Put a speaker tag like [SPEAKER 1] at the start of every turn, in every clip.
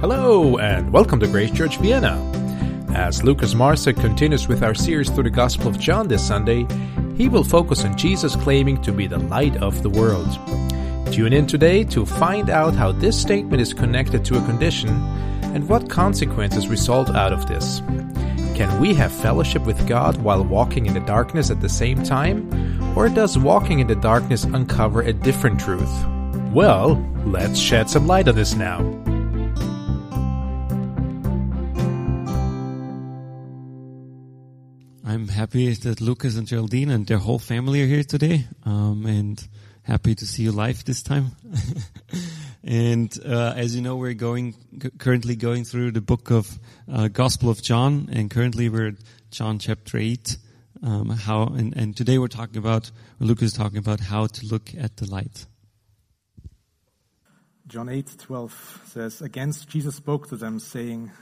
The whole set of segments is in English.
[SPEAKER 1] Hello, and welcome to Grace Church Vienna. As Lucas Marsek continues with our series through the Gospel of John this Sunday, he will focus on Jesus claiming to be the light of the world. Tune in today to find out how this statement is connected to a condition and what consequences result out of this. Can we have fellowship with God while walking in the darkness at the same time? Or does walking in the darkness uncover a different truth? Well, let's shed some light on this now.
[SPEAKER 2] Happy that Lucas and Geraldine and their whole family are here today, um, and happy to see you live this time. and uh, as you know, we're going currently going through the book of uh, Gospel of John, and currently we're at John chapter eight. Um, how and, and today we're talking about Lucas is talking about how to look at the light.
[SPEAKER 3] John eight twelve says, Against Jesus spoke to them, saying,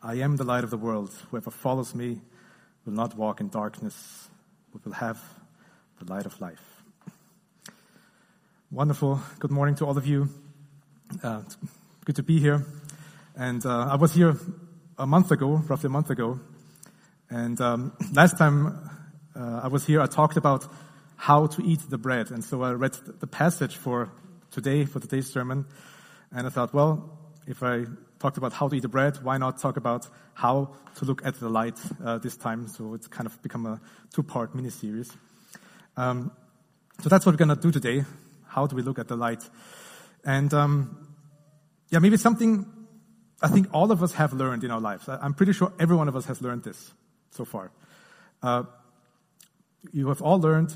[SPEAKER 3] I am the light of the world. Whoever follows me will not walk in darkness, but will have the light of life. Wonderful. Good morning to all of you. Uh, good to be here. And uh, I was here a month ago, roughly a month ago. And um, last time uh, I was here, I talked about how to eat the bread. And so I read the passage for today, for today's sermon. And I thought, well, if I talked about how to eat the bread, why not talk about how to look at the light uh, this time? So it's kind of become a two-part mini-series. Um, so that's what we're going to do today. How do we look at the light? And um, yeah, maybe something I think all of us have learned in our lives. I'm pretty sure every one of us has learned this so far. Uh, you have all learned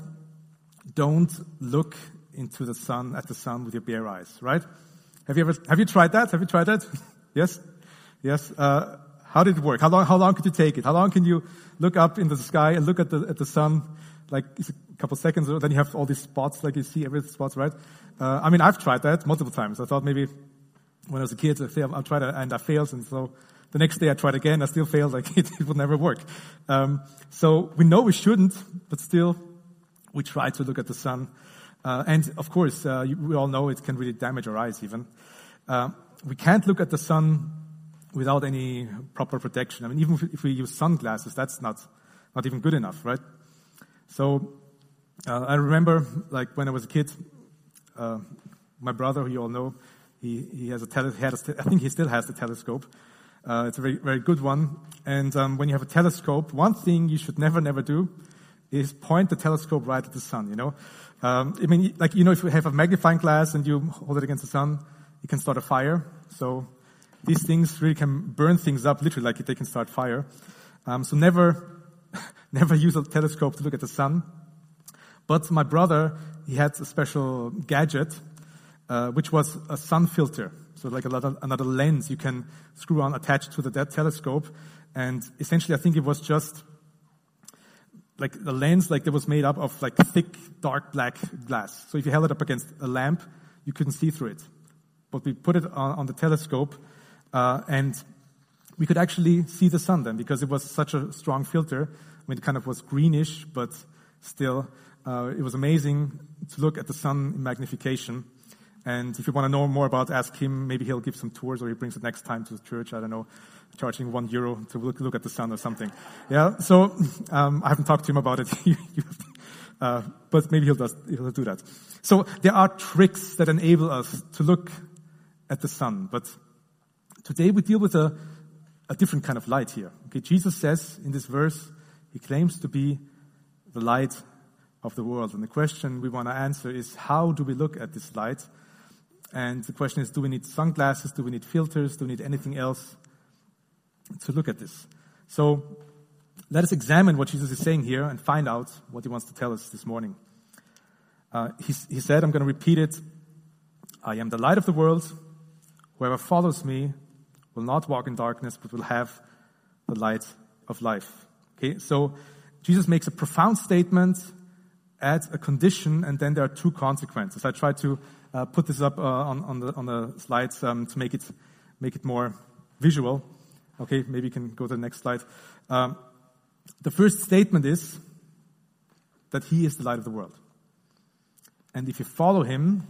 [SPEAKER 3] don't look into the sun at the sun with your bare eyes, right? Have you ever have you tried that? Have you tried that? Yes? Yes? Uh, how did it work? How long, how long could you take it? How long can you look up in the sky and look at the, at the sun? Like a couple seconds, then you have all these spots, like you see every spots, right? Uh, I mean, I've tried that multiple times. I thought maybe when I was a kid, I failed, I'll try that, and I failed, and so the next day I tried again, I still failed, like it, it would never work. Um, so we know we shouldn't, but still, we try to look at the sun. Uh, and of course, uh, you, we all know it can really damage our eyes even. Uh, we can't look at the sun without any proper protection. I mean, even if we use sunglasses, that's not, not even good enough, right? So, uh, I remember, like, when I was a kid, uh, my brother, who you all know, he, he has a tele- he had a, I think he still has the telescope. Uh, it's a very, very good one. And um, when you have a telescope, one thing you should never, never do is point the telescope right at the sun, you know? Um, I mean, like, you know, if you have a magnifying glass and you hold it against the sun, you can start a fire. So these things really can burn things up, literally, like they can start fire. Um, so never, never use a telescope to look at the sun. But my brother, he had a special gadget, uh, which was a sun filter. So like another, another lens you can screw on, attach to the telescope. And essentially, I think it was just like the lens, like that was made up of like thick, dark black glass. So if you held it up against a lamp, you couldn't see through it but we put it on, on the telescope, uh, and we could actually see the sun then because it was such a strong filter. I mean, it kind of was greenish, but still, uh, it was amazing to look at the sun in magnification. And if you want to know more about, ask him. Maybe he'll give some tours, or he brings it next time to the church. I don't know, charging one euro to look, look at the sun or something. Yeah. So um, I haven't talked to him about it, uh, but maybe he'll, does, he'll do that. So there are tricks that enable us to look at the sun. But today we deal with a, a different kind of light here. Okay, Jesus says in this verse, he claims to be the light of the world. And the question we want to answer is how do we look at this light? And the question is, do we need sunglasses? Do we need filters? Do we need anything else to look at this? So let us examine what Jesus is saying here and find out what he wants to tell us this morning. Uh, he, he said, I'm going to repeat it. I am the light of the world. Whoever follows me will not walk in darkness, but will have the light of life. Okay, so Jesus makes a profound statement, adds a condition, and then there are two consequences. I tried to uh, put this up uh, on, on, the, on the slides um, to make it, make it more visual. Okay, maybe you can go to the next slide. Um, the first statement is that he is the light of the world. And if you follow him,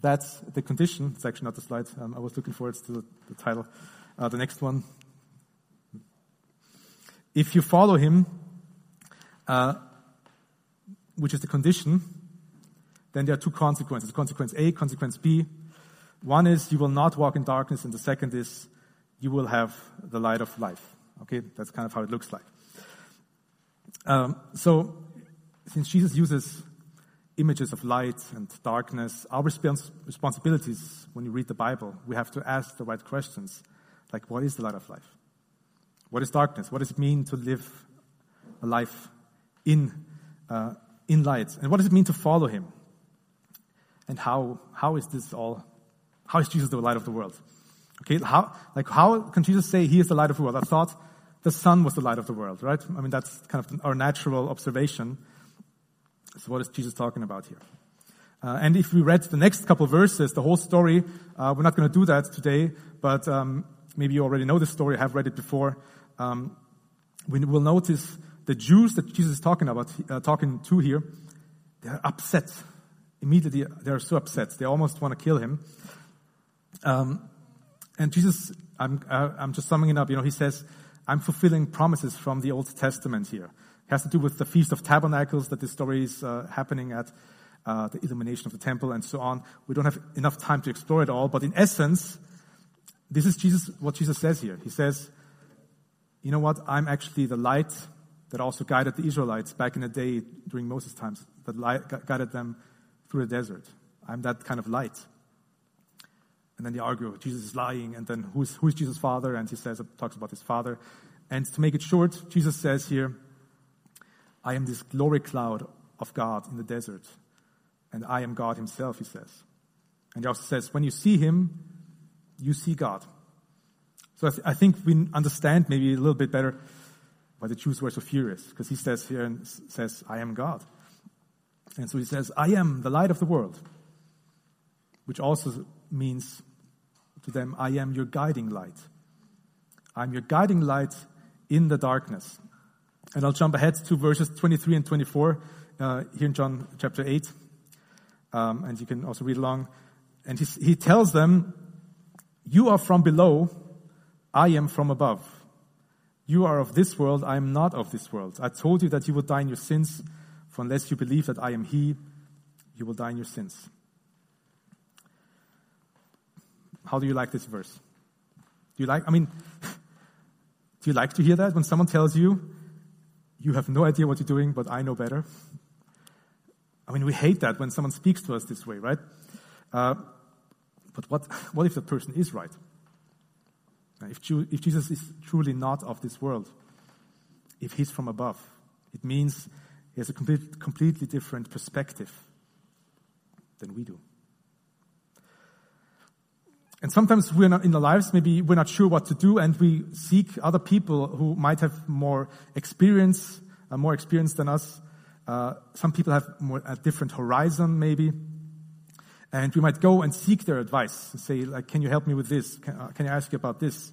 [SPEAKER 3] that's the condition. It's actually not the slide. Um, I was looking for it. It's the, the title. Uh, the next one. If you follow him, uh, which is the condition, then there are two consequences. Consequence A, consequence B. One is you will not walk in darkness, and the second is you will have the light of life. Okay, that's kind of how it looks like. Um, so, since Jesus uses images of light and darkness, our respons- responsibilities when you read the Bible, we have to ask the right questions. Like, what is the light of life? What is darkness? What does it mean to live a life in, uh, in light? And what does it mean to follow him? And how, how is this all, how is Jesus the light of the world? Okay, how, like, how can Jesus say he is the light of the world? I thought the sun was the light of the world, right? I mean, that's kind of our natural observation. So what is Jesus talking about here? Uh, and if we read the next couple verses, the whole story, uh, we're not going to do that today, but um, maybe you already know the story, have read it before. Um, we will notice the Jews that Jesus is talking about, uh, talking to here, they're upset. Immediately, they're so upset. They almost want to kill him. Um, and Jesus, I'm, uh, I'm just summing it up, you know, he says, I'm fulfilling promises from the Old Testament here. It has to do with the Feast of Tabernacles that this story is uh, happening at, uh, the illumination of the temple and so on. We don't have enough time to explore it all, but in essence, this is Jesus, what Jesus says here. He says, you know what? I'm actually the light that also guided the Israelites back in the day during Moses' times, that light guided them through the desert. I'm that kind of light. And then they argue, Jesus is lying, and then who's, who's Jesus' father? And he says, talks about his father. And to make it short, Jesus says here, I am this glory cloud of God in the desert. And I am God himself, he says. And he also says, when you see him, you see God. So I, th- I think we understand maybe a little bit better why the Jews were so furious, because he says here and says, I am God. And so he says, I am the light of the world, which also means to them, I am your guiding light. I'm your guiding light in the darkness. And I'll jump ahead to verses 23 and 24 uh, here in John chapter 8. Um, and you can also read along. And he, he tells them, You are from below, I am from above. You are of this world, I am not of this world. I told you that you would die in your sins, for unless you believe that I am He, you will die in your sins. How do you like this verse? Do you like, I mean, do you like to hear that when someone tells you, you have no idea what you're doing, but I know better? I mean, we hate that when someone speaks to us this way, right? Uh, but what, what if the person is right? If, if Jesus is truly not of this world, if he's from above, it means he has a complete, completely different perspective than we do. And sometimes we're not in our lives, maybe we're not sure what to do, and we seek other people who might have more experience, uh, more experience than us. Uh, some people have more, a different horizon, maybe. And we might go and seek their advice say, like, can you help me with this? Can, uh, can I ask you about this?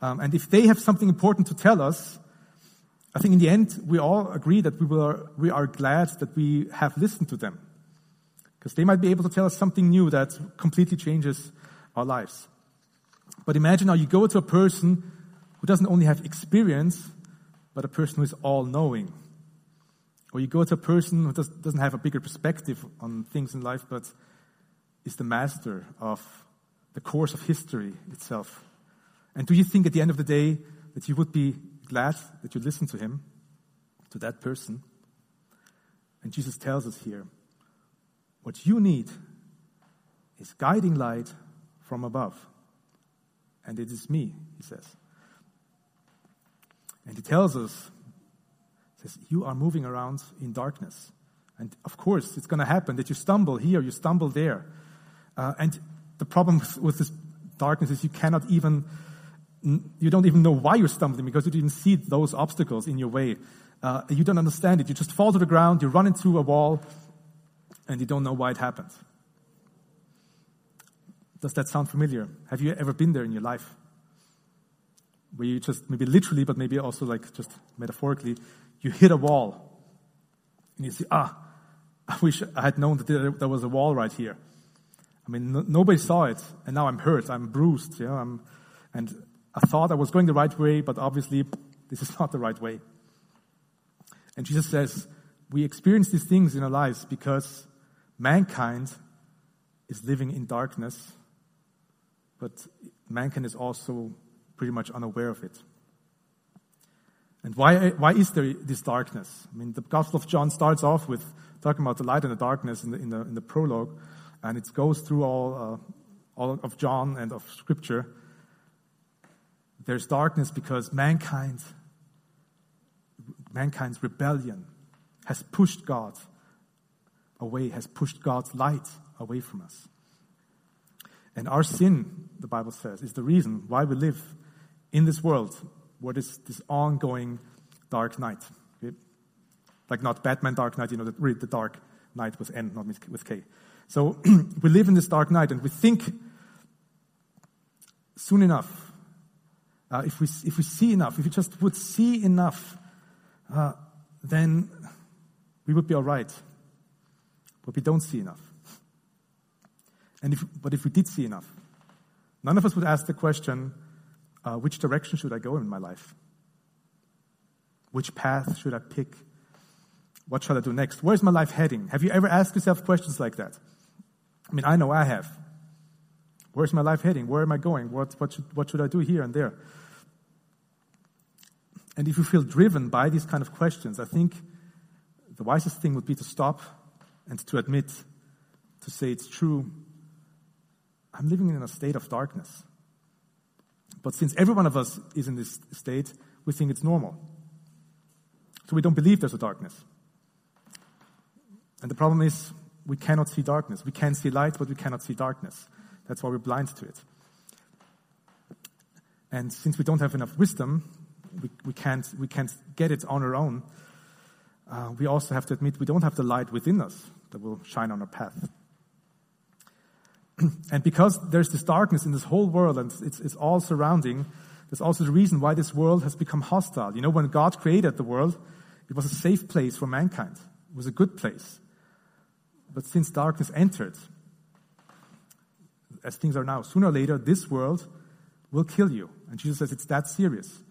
[SPEAKER 3] Um, and if they have something important to tell us, I think in the end, we all agree that we, will, we are glad that we have listened to them. Because they might be able to tell us something new that completely changes our lives. But imagine now you go to a person who doesn't only have experience, but a person who is all knowing. Or you go to a person who does, doesn't have a bigger perspective on things in life, but is the master of the course of history itself. And do you think at the end of the day that you would be glad that you listened to him, to that person? And Jesus tells us here what you need is guiding light from above. And it is me, he says. And he tells us, says, you are moving around in darkness. And of course, it's going to happen that you stumble here, you stumble there. Uh, and the problem with this darkness is you cannot even, you don't even know why you're stumbling because you didn't see those obstacles in your way. Uh, you don't understand it. You just fall to the ground, you run into a wall, and you don't know why it happened. Does that sound familiar? Have you ever been there in your life? Where you just, maybe literally, but maybe also like just metaphorically, you hit a wall and you see, ah, I wish I had known that there, was a wall right here. I mean, no, nobody saw it, and now I'm hurt, I'm bruised, yeah, I'm, and I thought I was going the right way, but obviously this is not the right way. And Jesus says, we experience these things in our lives because mankind is living in darkness, but mankind is also pretty much unaware of it. And why, why is there this darkness? I mean, the Gospel of John starts off with talking about the light and the darkness in the, in the, in the prologue, and it goes through all, uh, all of John and of Scripture. There's darkness because mankind, mankind's rebellion has pushed God away, has pushed God's light away from us. And our sin, the Bible says, is the reason why we live in this world where this, this ongoing dark night. Okay? Like not Batman Dark Knight, you know, the, the dark night with N, not with K. So we live in this dark night and we think soon enough, uh, if, we, if we see enough, if we just would see enough, uh, then we would be all right. But we don't see enough. And if, but if we did see enough, none of us would ask the question, uh, which direction should I go in my life? Which path should I pick? What shall I do next? Where's my life heading? Have you ever asked yourself questions like that? I mean, I know I have. Where's my life heading? Where am I going? What, what, should, what should I do here and there? And if you feel driven by these kind of questions, I think the wisest thing would be to stop and to admit, to say it's true. I'm living in a state of darkness. But since every one of us is in this state, we think it's normal. So we don't believe there's a darkness. And the problem is, we cannot see darkness. We can see light, but we cannot see darkness. That's why we're blind to it. And since we don't have enough wisdom, we, we, can't, we can't get it on our own. Uh, we also have to admit we don't have the light within us that will shine on our path. And because there's this darkness in this whole world and it's, it's all surrounding, there's also the reason why this world has become hostile. You know, when God created the world, it was a safe place for mankind. It was a good place. But since darkness entered, as things are now, sooner or later, this world will kill you. And Jesus says it's that serious.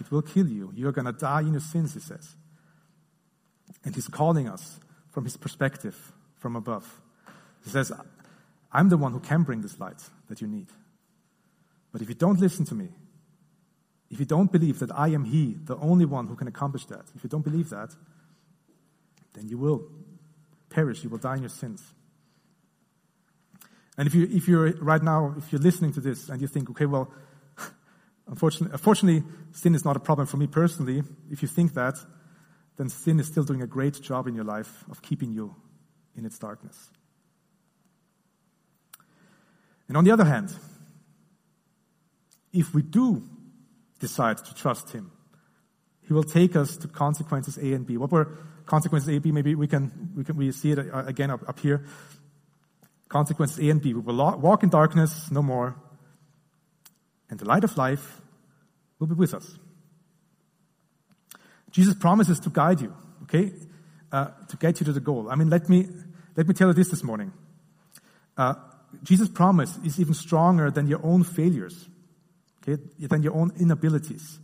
[SPEAKER 3] It will kill you. You're going to die in your sins, he says. And he's calling us from his perspective, from above. He says, I'm the one who can bring this light that you need. But if you don't listen to me, if you don't believe that I am He, the only one who can accomplish that, if you don't believe that, then you will perish. You will die in your sins. And if you if you're right now, if you're listening to this and you think, okay, well, unfortunately, unfortunately, sin is not a problem for me personally. If you think that, then sin is still doing a great job in your life of keeping you in its darkness. And on the other hand, if we do decide to trust Him, He will take us to consequences A and B. What were consequences A and B? Maybe we can, we can we see it uh, again up, up here. Consequences A and B. We will walk in darkness no more, and the light of life will be with us. Jesus promises to guide you, okay, uh, to get you to the goal. I mean, let me let me tell you this this morning. Uh, Jesus' promise is even stronger than your own failures, okay, than your own inabilities.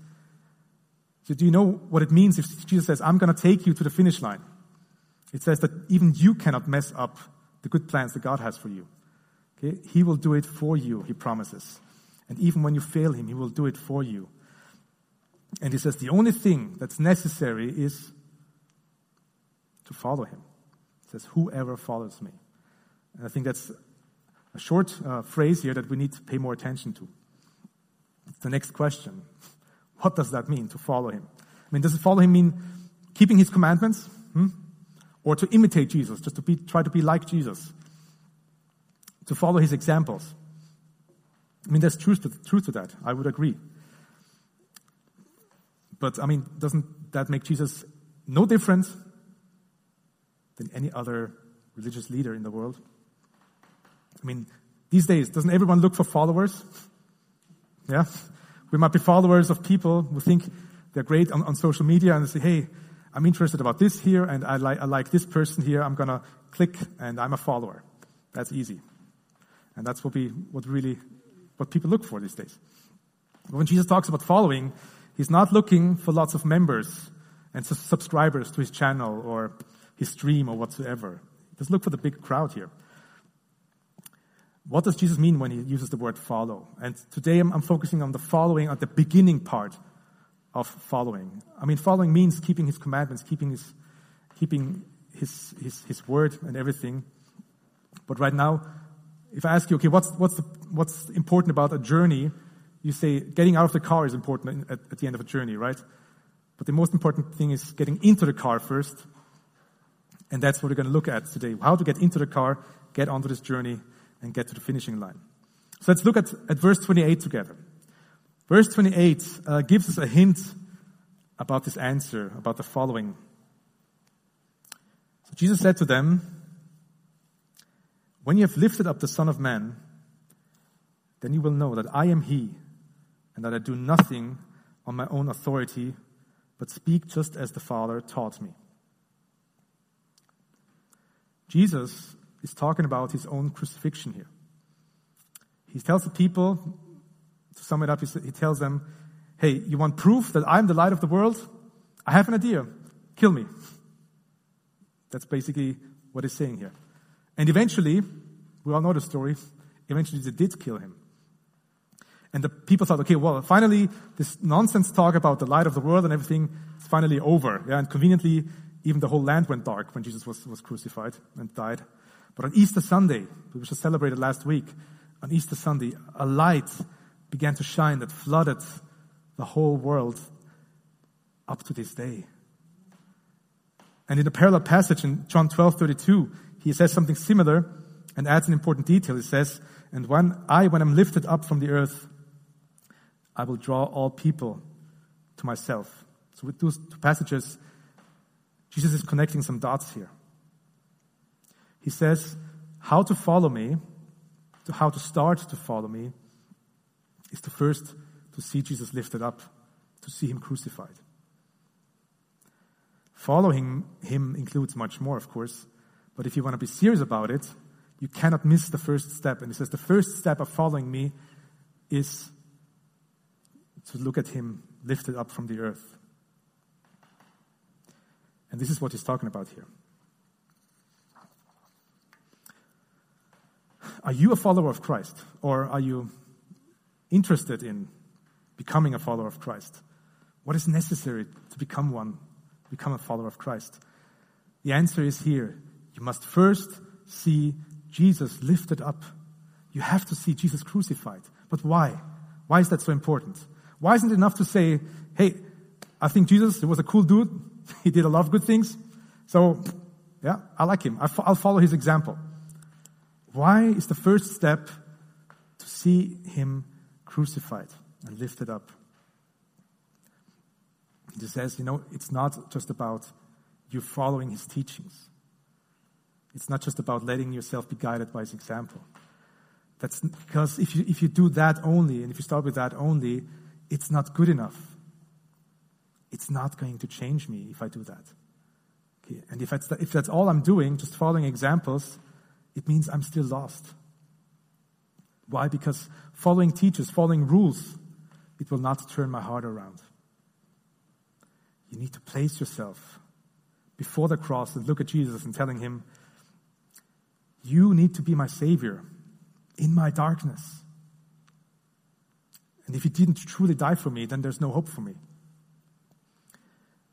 [SPEAKER 3] So do you know what it means if Jesus says, I'm going to take you to the finish line? It says that even you cannot mess up the good plans that God has for you. Okay? He will do it for you, he promises. And even when you fail him, he will do it for you. And he says the only thing that's necessary is to follow him. He says, whoever follows me. And I think that's a short uh, phrase here that we need to pay more attention to. The next question What does that mean to follow him? I mean, does follow him mean keeping his commandments? Hmm? Or to imitate Jesus, just to be, try to be like Jesus? To follow his examples? I mean, there's truth to, truth to that. I would agree. But, I mean, doesn't that make Jesus no different than any other religious leader in the world? I mean, these days, doesn't everyone look for followers? Yeah? We might be followers of people who think they're great on, on social media and say, hey, I'm interested about this here and I like, I like this person here. I'm gonna click and I'm a follower. That's easy. And that's what we, what really, what people look for these days. When Jesus talks about following, he's not looking for lots of members and subscribers to his channel or his stream or whatsoever. Just look for the big crowd here. What does Jesus mean when he uses the word follow? And today I'm, I'm focusing on the following, on the beginning part of following. I mean, following means keeping his commandments, keeping his, keeping his, his, his word and everything. But right now, if I ask you, okay, what's, what's, the, what's important about a journey? You say getting out of the car is important at, at the end of a journey, right? But the most important thing is getting into the car first. And that's what we're going to look at today. How to get into the car, get onto this journey, and get to the finishing line. So let's look at, at verse 28 together. Verse 28 uh, gives us a hint about this answer, about the following. So Jesus said to them, When you have lifted up the Son of Man, then you will know that I am He, and that I do nothing on my own authority, but speak just as the Father taught me. Jesus is talking about his own crucifixion here. He tells the people, to sum it up, he tells them, Hey, you want proof that I'm the light of the world? I have an idea. Kill me. That's basically what he's saying here. And eventually, we all know the story, eventually they did kill him. And the people thought, okay, well, finally, this nonsense talk about the light of the world and everything is finally over. Yeah, and conveniently, even the whole land went dark when Jesus was, was crucified and died. But on Easter Sunday, which was celebrated last week, on Easter Sunday, a light began to shine that flooded the whole world up to this day. And in a parallel passage in John 12, 32, he says something similar and adds an important detail. He says, And when I, when I'm lifted up from the earth, I will draw all people to myself. So with those two passages, Jesus is connecting some dots here. He says, how to follow me, to how to start to follow me, is to first to see Jesus lifted up, to see him crucified. Following him includes much more, of course, but if you want to be serious about it, you cannot miss the first step. And he says the first step of following me is to look at him lifted up from the earth. And this is what he's talking about here. Are you a follower of Christ? Or are you interested in becoming a follower of Christ? What is necessary to become one, become a follower of Christ? The answer is here. You must first see Jesus lifted up. You have to see Jesus crucified. But why? Why is that so important? Why isn't it enough to say, hey, I think Jesus was a cool dude. He did a lot of good things. So, yeah, I like him. I'll follow his example. Why is the first step to see him crucified and lifted up? He says, you know, it's not just about you following his teachings. It's not just about letting yourself be guided by his example. That's because if you, if you do that only, and if you start with that only, it's not good enough. It's not going to change me if I do that. Okay? And if that's, if that's all I'm doing, just following examples, it means I'm still lost. Why? Because following teachers, following rules, it will not turn my heart around. You need to place yourself before the cross and look at Jesus and telling him, You need to be my Savior in my darkness. And if you didn't truly die for me, then there's no hope for me.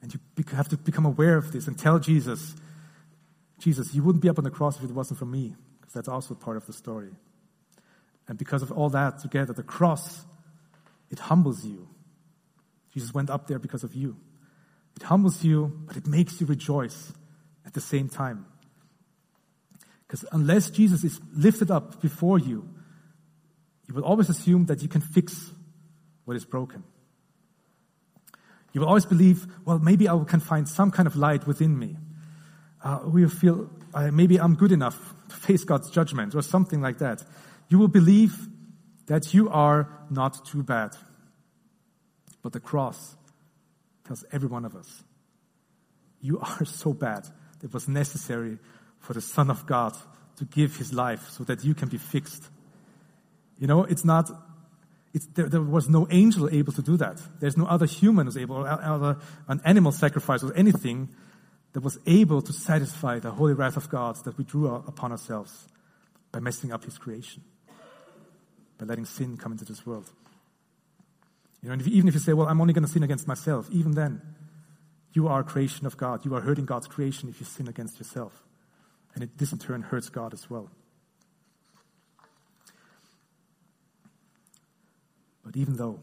[SPEAKER 3] And you have to become aware of this and tell Jesus, Jesus, you wouldn't be up on the cross if it wasn't for me, because that's also part of the story. And because of all that together, the cross, it humbles you. Jesus went up there because of you. It humbles you, but it makes you rejoice at the same time. Because unless Jesus is lifted up before you, you will always assume that you can fix what is broken. You will always believe, well, maybe I can find some kind of light within me uh, feel uh, maybe I'm good enough to face God's judgment or something like that. You will believe that you are not too bad. But the cross tells every one of us, you are so bad. It was necessary for the Son of God to give his life so that you can be fixed. You know, it's not, There, there, was no angel able to do that. There's no other human who's able, or other, an animal sacrifice or anything that was able to satisfy the holy wrath of God that we drew upon ourselves by messing up his creation, by letting sin come into this world. You know, and if, even if you say, well, I'm only going to sin against myself, even then, you are a creation of God. You are hurting God's creation if you sin against yourself. And it, this in turn hurts God as well. But even though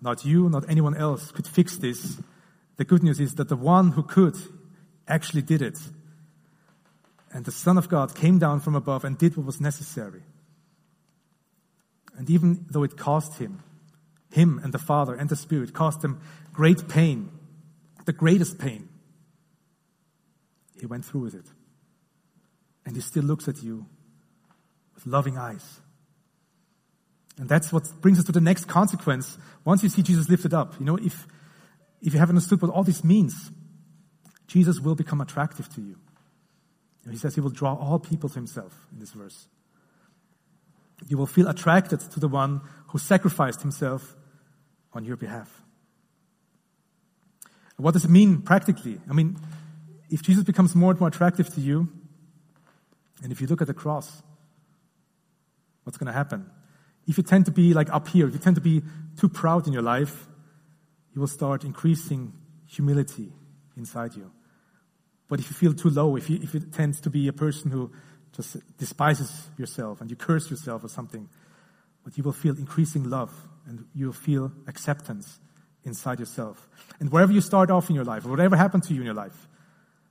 [SPEAKER 3] not you, not anyone else could fix this, the good news is that the one who could actually did it. And the Son of God came down from above and did what was necessary. And even though it cost him, him and the Father and the Spirit cost him great pain, the greatest pain, he went through with it. And he still looks at you with loving eyes. And that's what brings us to the next consequence. Once you see Jesus lifted up, you know, if, if you haven't understood what all this means, Jesus will become attractive to you. He says he will draw all people to himself in this verse. You will feel attracted to the one who sacrificed himself on your behalf. What does it mean practically? I mean, if Jesus becomes more and more attractive to you, and if you look at the cross, what's going to happen? If you tend to be like up here, if you tend to be too proud in your life, you will start increasing humility inside you. But if you feel too low, if you, if you tend to be a person who just despises yourself and you curse yourself or something, but you will feel increasing love and you'll feel acceptance inside yourself. And wherever you start off in your life, or whatever happened to you in your life,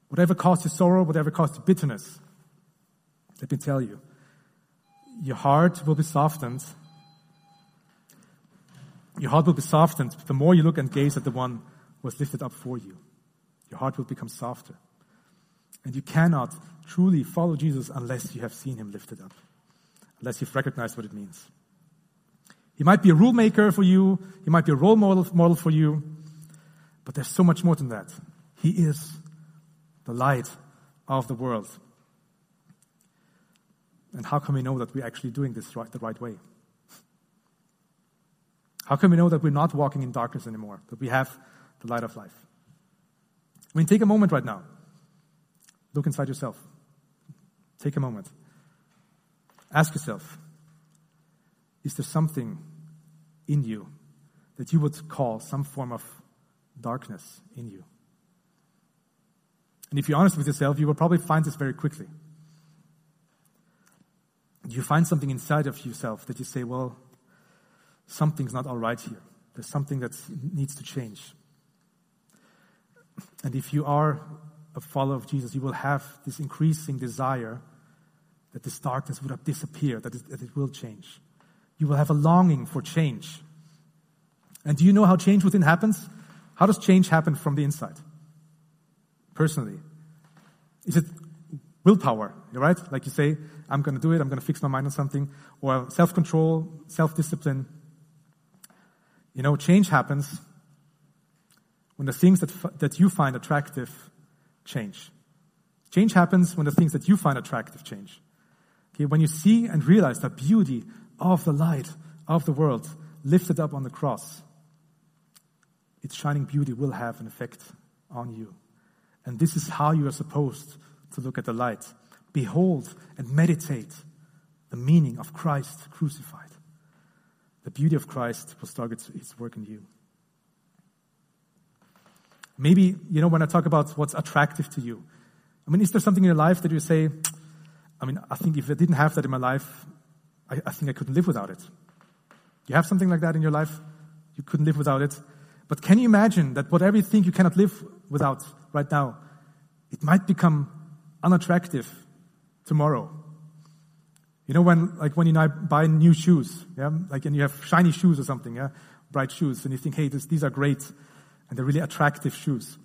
[SPEAKER 3] whatever caused you sorrow, whatever caused you bitterness, let me tell you, your heart will be softened your heart will be softened. The more you look and gaze at the one who was lifted up for you, your heart will become softer. And you cannot truly follow Jesus unless you have seen him lifted up, unless you've recognized what it means. He might be a rule maker for you, he might be a role model, model for you, but there's so much more than that. He is the light of the world. And how can we know that we're actually doing this right, the right way? How can we know that we're not walking in darkness anymore, that we have the light of life? I mean, take a moment right now. Look inside yourself. Take a moment. Ask yourself Is there something in you that you would call some form of darkness in you? And if you're honest with yourself, you will probably find this very quickly. You find something inside of yourself that you say, well, something's not all right here. There's something that needs to change. And if you are a follower of Jesus, you will have this increasing desire that this darkness would have disappeared, that it, will change. You will have a longing for change. And do you know how change within happens? How does change happen from the inside? Personally. Is it willpower, right? Like you say, I'm going to do it, I'm going to fix my mind on something, or self control, self discipline. You know, change happens when the things that, that you find attractive change. Change happens when the things that you find attractive change. Okay, when you see and realize the beauty of the light of the world lifted up on the cross, its shining beauty will have an effect on you. And this is how you are supposed to look at the light. Behold and meditate the meaning of Christ crucified the beauty of Christ will start its, work in you. Maybe, you know, when I talk about what's attractive to you, I mean, is there something in your life that you say, I mean, I think if I didn't have that in my life, I, I think I couldn't live without it. You have something like that in your life? You couldn't live without it. But can you imagine that whatever you think you cannot live without right now, it might become unattractive tomorrow you know, when, like, when you buy new shoes, yeah, like, and you have shiny shoes or something, yeah, bright shoes, and you think, hey, this, these are great, and they're really attractive shoes.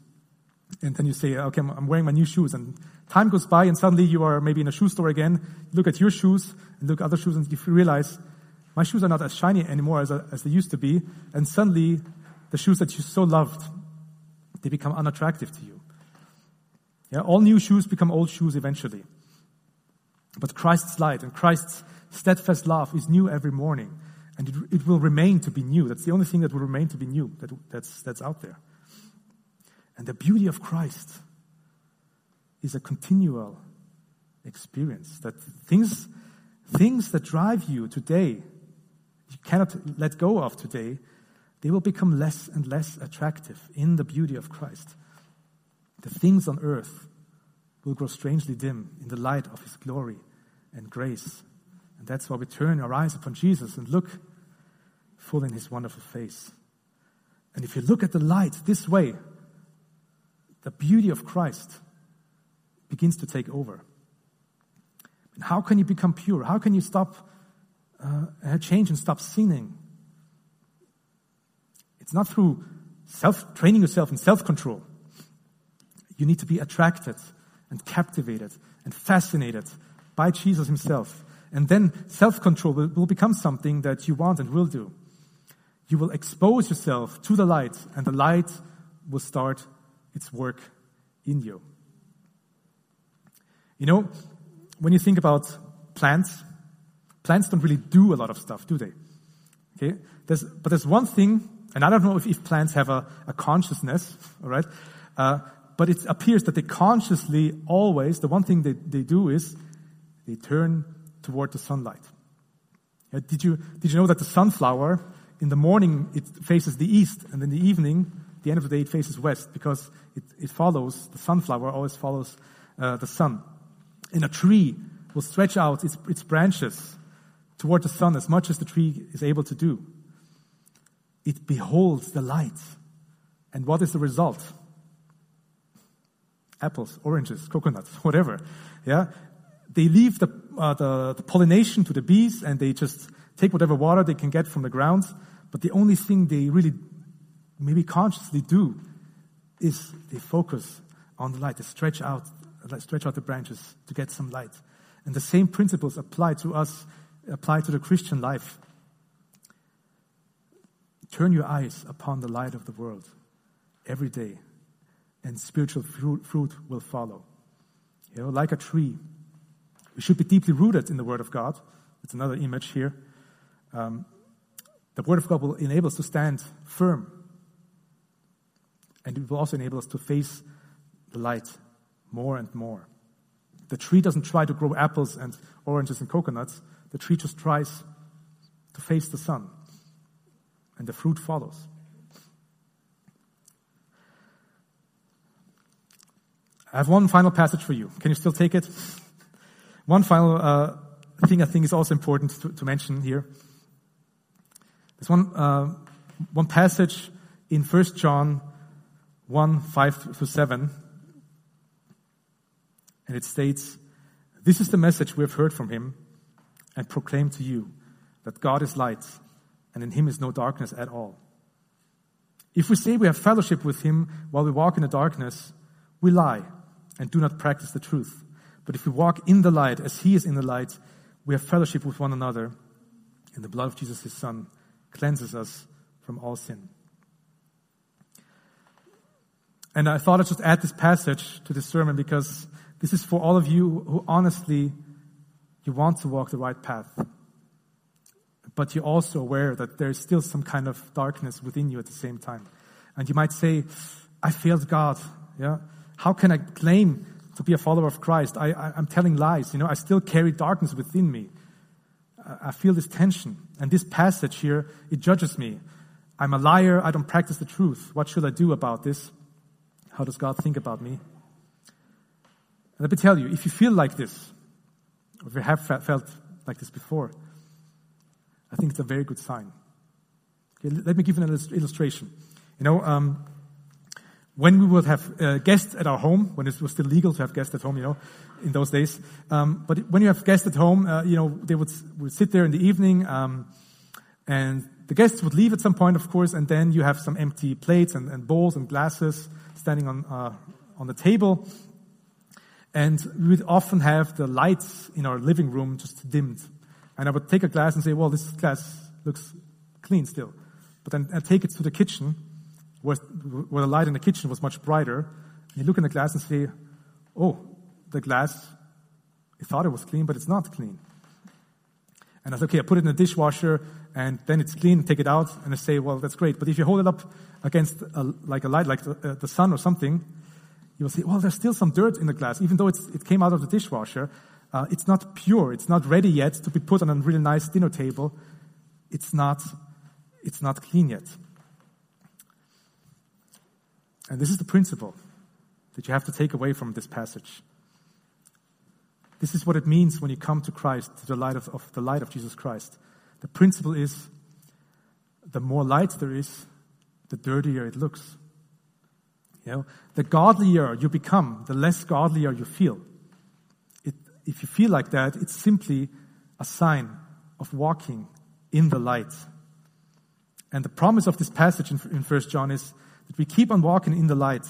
[SPEAKER 3] And then you say, okay, I'm, wearing my new shoes, and time goes by, and suddenly you are maybe in a shoe store again, look at your shoes, and look at other shoes, and you realize, my shoes are not as shiny anymore as, as they used to be, and suddenly, the shoes that you so loved, they become unattractive to you. Yeah, all new shoes become old shoes eventually. But Christ's light and Christ's steadfast love is new every morning. And it, it will remain to be new. That's the only thing that will remain to be new that, that's, that's out there. And the beauty of Christ is a continual experience. That things, things that drive you today, you cannot let go of today, they will become less and less attractive in the beauty of Christ. The things on earth will grow strangely dim in the light of His glory and grace. And that's why we turn our eyes upon Jesus and look full in His wonderful face. And if you look at the light this way, the beauty of Christ begins to take over. And how can you become pure? How can you stop, uh, change and stop sinning? It's not through self training yourself in self control. You need to be attracted and captivated and fascinated by Jesus himself. And then self control will, will become something that you want and will do. You will expose yourself to the light, and the light will start its work in you. You know, when you think about plants, plants don't really do a lot of stuff, do they? Okay? There's, but there's one thing, and I don't know if, if plants have a, a consciousness, alright? Uh, but it appears that they consciously always, the one thing they, they do is they turn toward the sunlight. Yeah, did you, did you know that the sunflower, in the morning, it faces the east, and in the evening, the end of the day, it faces west, because it, it follows, the sunflower always follows uh, the sun. And a tree will stretch out its, its branches toward the sun as much as the tree is able to do. It beholds the light. And what is the result? apples, oranges, coconuts, whatever. Yeah, they leave the, uh, the, the pollination to the bees, and they just take whatever water they can get from the ground. But the only thing they really, maybe consciously do, is they focus on the light. They stretch out, stretch out the branches to get some light. And the same principles apply to us, apply to the Christian life. Turn your eyes upon the light of the world every day and spiritual fruit, fruit will follow. You know, like a tree. We should be deeply rooted in the Word of God. It's another image here. Um, the Word of God will enable us to stand firm. And it will also enable us to face the light more and more. The tree doesn't try to grow apples and oranges and coconuts. The tree just tries to face the sun. And the fruit follows. I have one final passage for you. Can you still take it? One final uh, thing I think is also important to, to mention here. There's one, uh, one passage in 1 John 1, 5 to 7. And it states, This is the message we have heard from him and proclaim to you that God is light and in him is no darkness at all. If we say we have fellowship with him while we walk in the darkness, we lie and do not practice the truth. But if we walk in the light as he is in the light, we have fellowship with one another, and the blood of Jesus, his son, cleanses us from all sin. And I thought I'd just add this passage to this sermon because this is for all of you who honestly, you want to walk the right path. But you're also aware that there's still some kind of darkness within you at the same time. And you might say, I failed God. Yeah. How can I claim to be a follower of Christ? I, I, am telling lies. You know, I still carry darkness within me. I, feel this tension. And this passage here, it judges me. I'm a liar. I don't practice the truth. What should I do about this? How does God think about me? Let me tell you, if you feel like this, or if you have felt like this before, I think it's a very good sign. Okay, let me give you an illustration. You know, um, when we would have uh, guests at our home, when it was still legal to have guests at home, you know, in those days. Um, but when you have guests at home, uh, you know, they would, would sit there in the evening, um, and the guests would leave at some point, of course, and then you have some empty plates and, and bowls and glasses standing on, uh, on the table. And we would often have the lights in our living room just dimmed. And I would take a glass and say, well, this glass looks clean still. But then I take it to the kitchen where, where the light in the kitchen was much brighter. And you look in the glass and say, oh, the glass, I thought it was clean, but it's not clean. And I say, okay, I put it in the dishwasher and then it's clean, take it out, and I say, well, that's great. But if you hold it up against a, like a light, like the, uh, the sun or something, you'll see, well, there's still some dirt in the glass. Even though it came out of the dishwasher, uh, it's not pure. It's not ready yet to be put on a really nice dinner table. It's not, it's not clean yet. And this is the principle that you have to take away from this passage. This is what it means when you come to Christ, to the light of, of the light of Jesus Christ. The principle is the more light there is, the dirtier it looks. You know, the godlier you become, the less godlier you feel. It, if you feel like that, it's simply a sign of walking in the light. And the promise of this passage in, in 1 John is that we keep on walking in the light.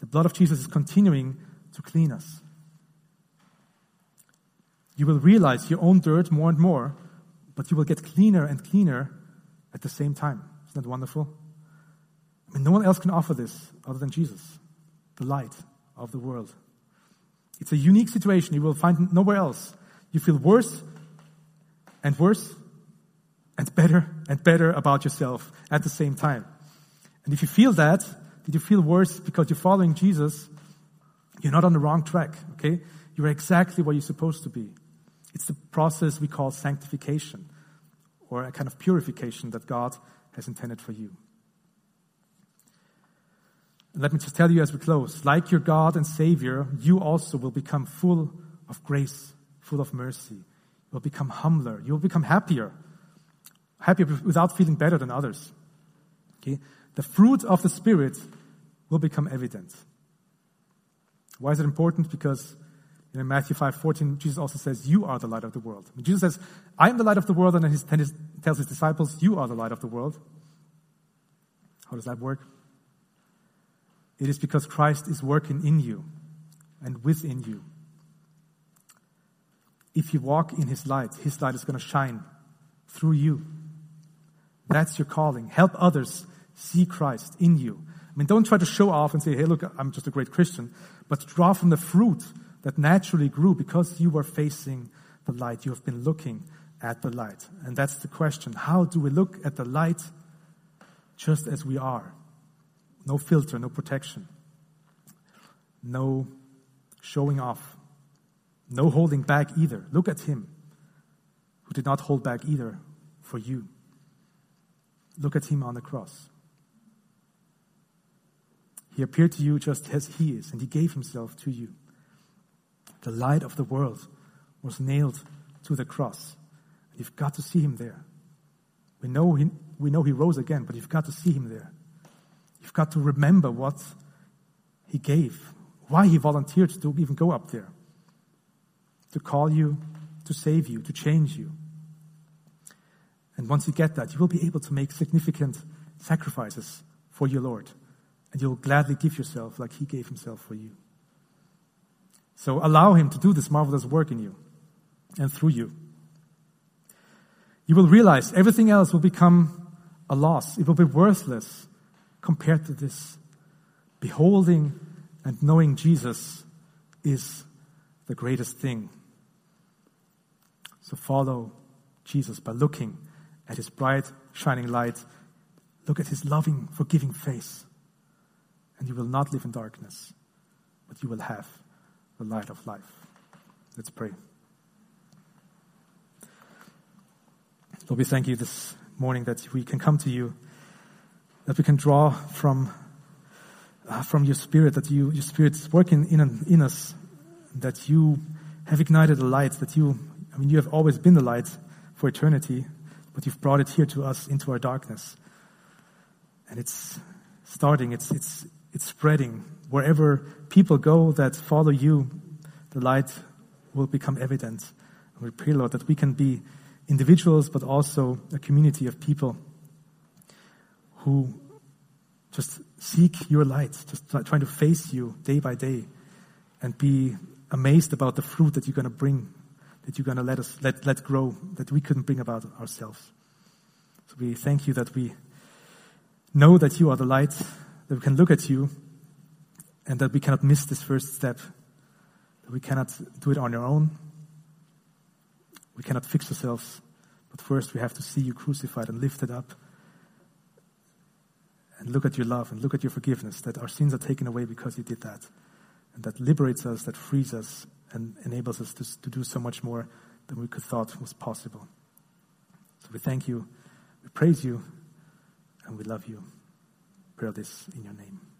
[SPEAKER 3] The blood of Jesus is continuing to clean us. You will realize your own dirt more and more, but you will get cleaner and cleaner at the same time. Isn't that wonderful? I mean, no one else can offer this other than Jesus, the light of the world. It's a unique situation you will find nowhere else. You feel worse and worse and better and better about yourself at the same time. And if you feel that, did you feel worse because you're following Jesus? You're not on the wrong track, okay? You're exactly where you're supposed to be. It's the process we call sanctification or a kind of purification that God has intended for you. Let me just tell you as we close like your God and Savior, you also will become full of grace, full of mercy. You will become humbler. You will become happier, happier without feeling better than others. Okay? The fruit of the Spirit will become evident. Why is it important? Because in Matthew 5 14, Jesus also says, You are the light of the world. When Jesus says, I am the light of the world, and then he tells his disciples, You are the light of the world. How does that work? It is because Christ is working in you and within you. If you walk in his light, his light is going to shine through you. That's your calling. Help others see Christ in you. I mean, don't try to show off and say, hey, look, I'm just a great Christian, but draw from the fruit that naturally grew because you were facing the light. You have been looking at the light. And that's the question. How do we look at the light just as we are? No filter, no protection, no showing off, no holding back either. Look at him who did not hold back either for you. Look at him on the cross. He appeared to you just as he is, and he gave himself to you. The light of the world was nailed to the cross. You've got to see him there. We know he, we know he rose again, but you've got to see him there. You've got to remember what he gave, why he volunteered to even go up there. To call you, to save you, to change you. And once you get that, you will be able to make significant sacrifices for your Lord and you'll gladly give yourself like he gave himself for you. So allow him to do this marvelous work in you and through you. You will realize everything else will become a loss. It will be worthless compared to this. Beholding and knowing Jesus is the greatest thing. So follow Jesus by looking at his bright, shining light. Look at his loving, forgiving face and you will not live in darkness, but you will have the light of life. Let's pray. Lord, we thank you this morning that we can come to you, that we can draw from, uh, from your spirit, that you, your spirit is working in, in us, that you have ignited a light, that you, I mean, you have always been the light for eternity, but you've brought it here to us into our darkness. And it's starting, it's, it's, it's spreading. Wherever people go that follow you, the light will become evident. we pray, Lord, that we can be individuals, but also a community of people who just seek your light, just trying to face you day by day and be amazed about the fruit that you're going to bring, that you're going to let us, let, let grow, that we couldn't bring about ourselves. So we thank you that we know that you are the light that we can look at you and that we cannot miss this first step, that we cannot do it on our own. We cannot fix ourselves, but first we have to see you crucified and lifted up and look at your love and look at your forgiveness, that our sins are taken away because you did that. And that liberates us, that frees us, and enables us to, to do so much more than we could thought was possible. So we thank you, we praise you, and we love you. Pray this in your name.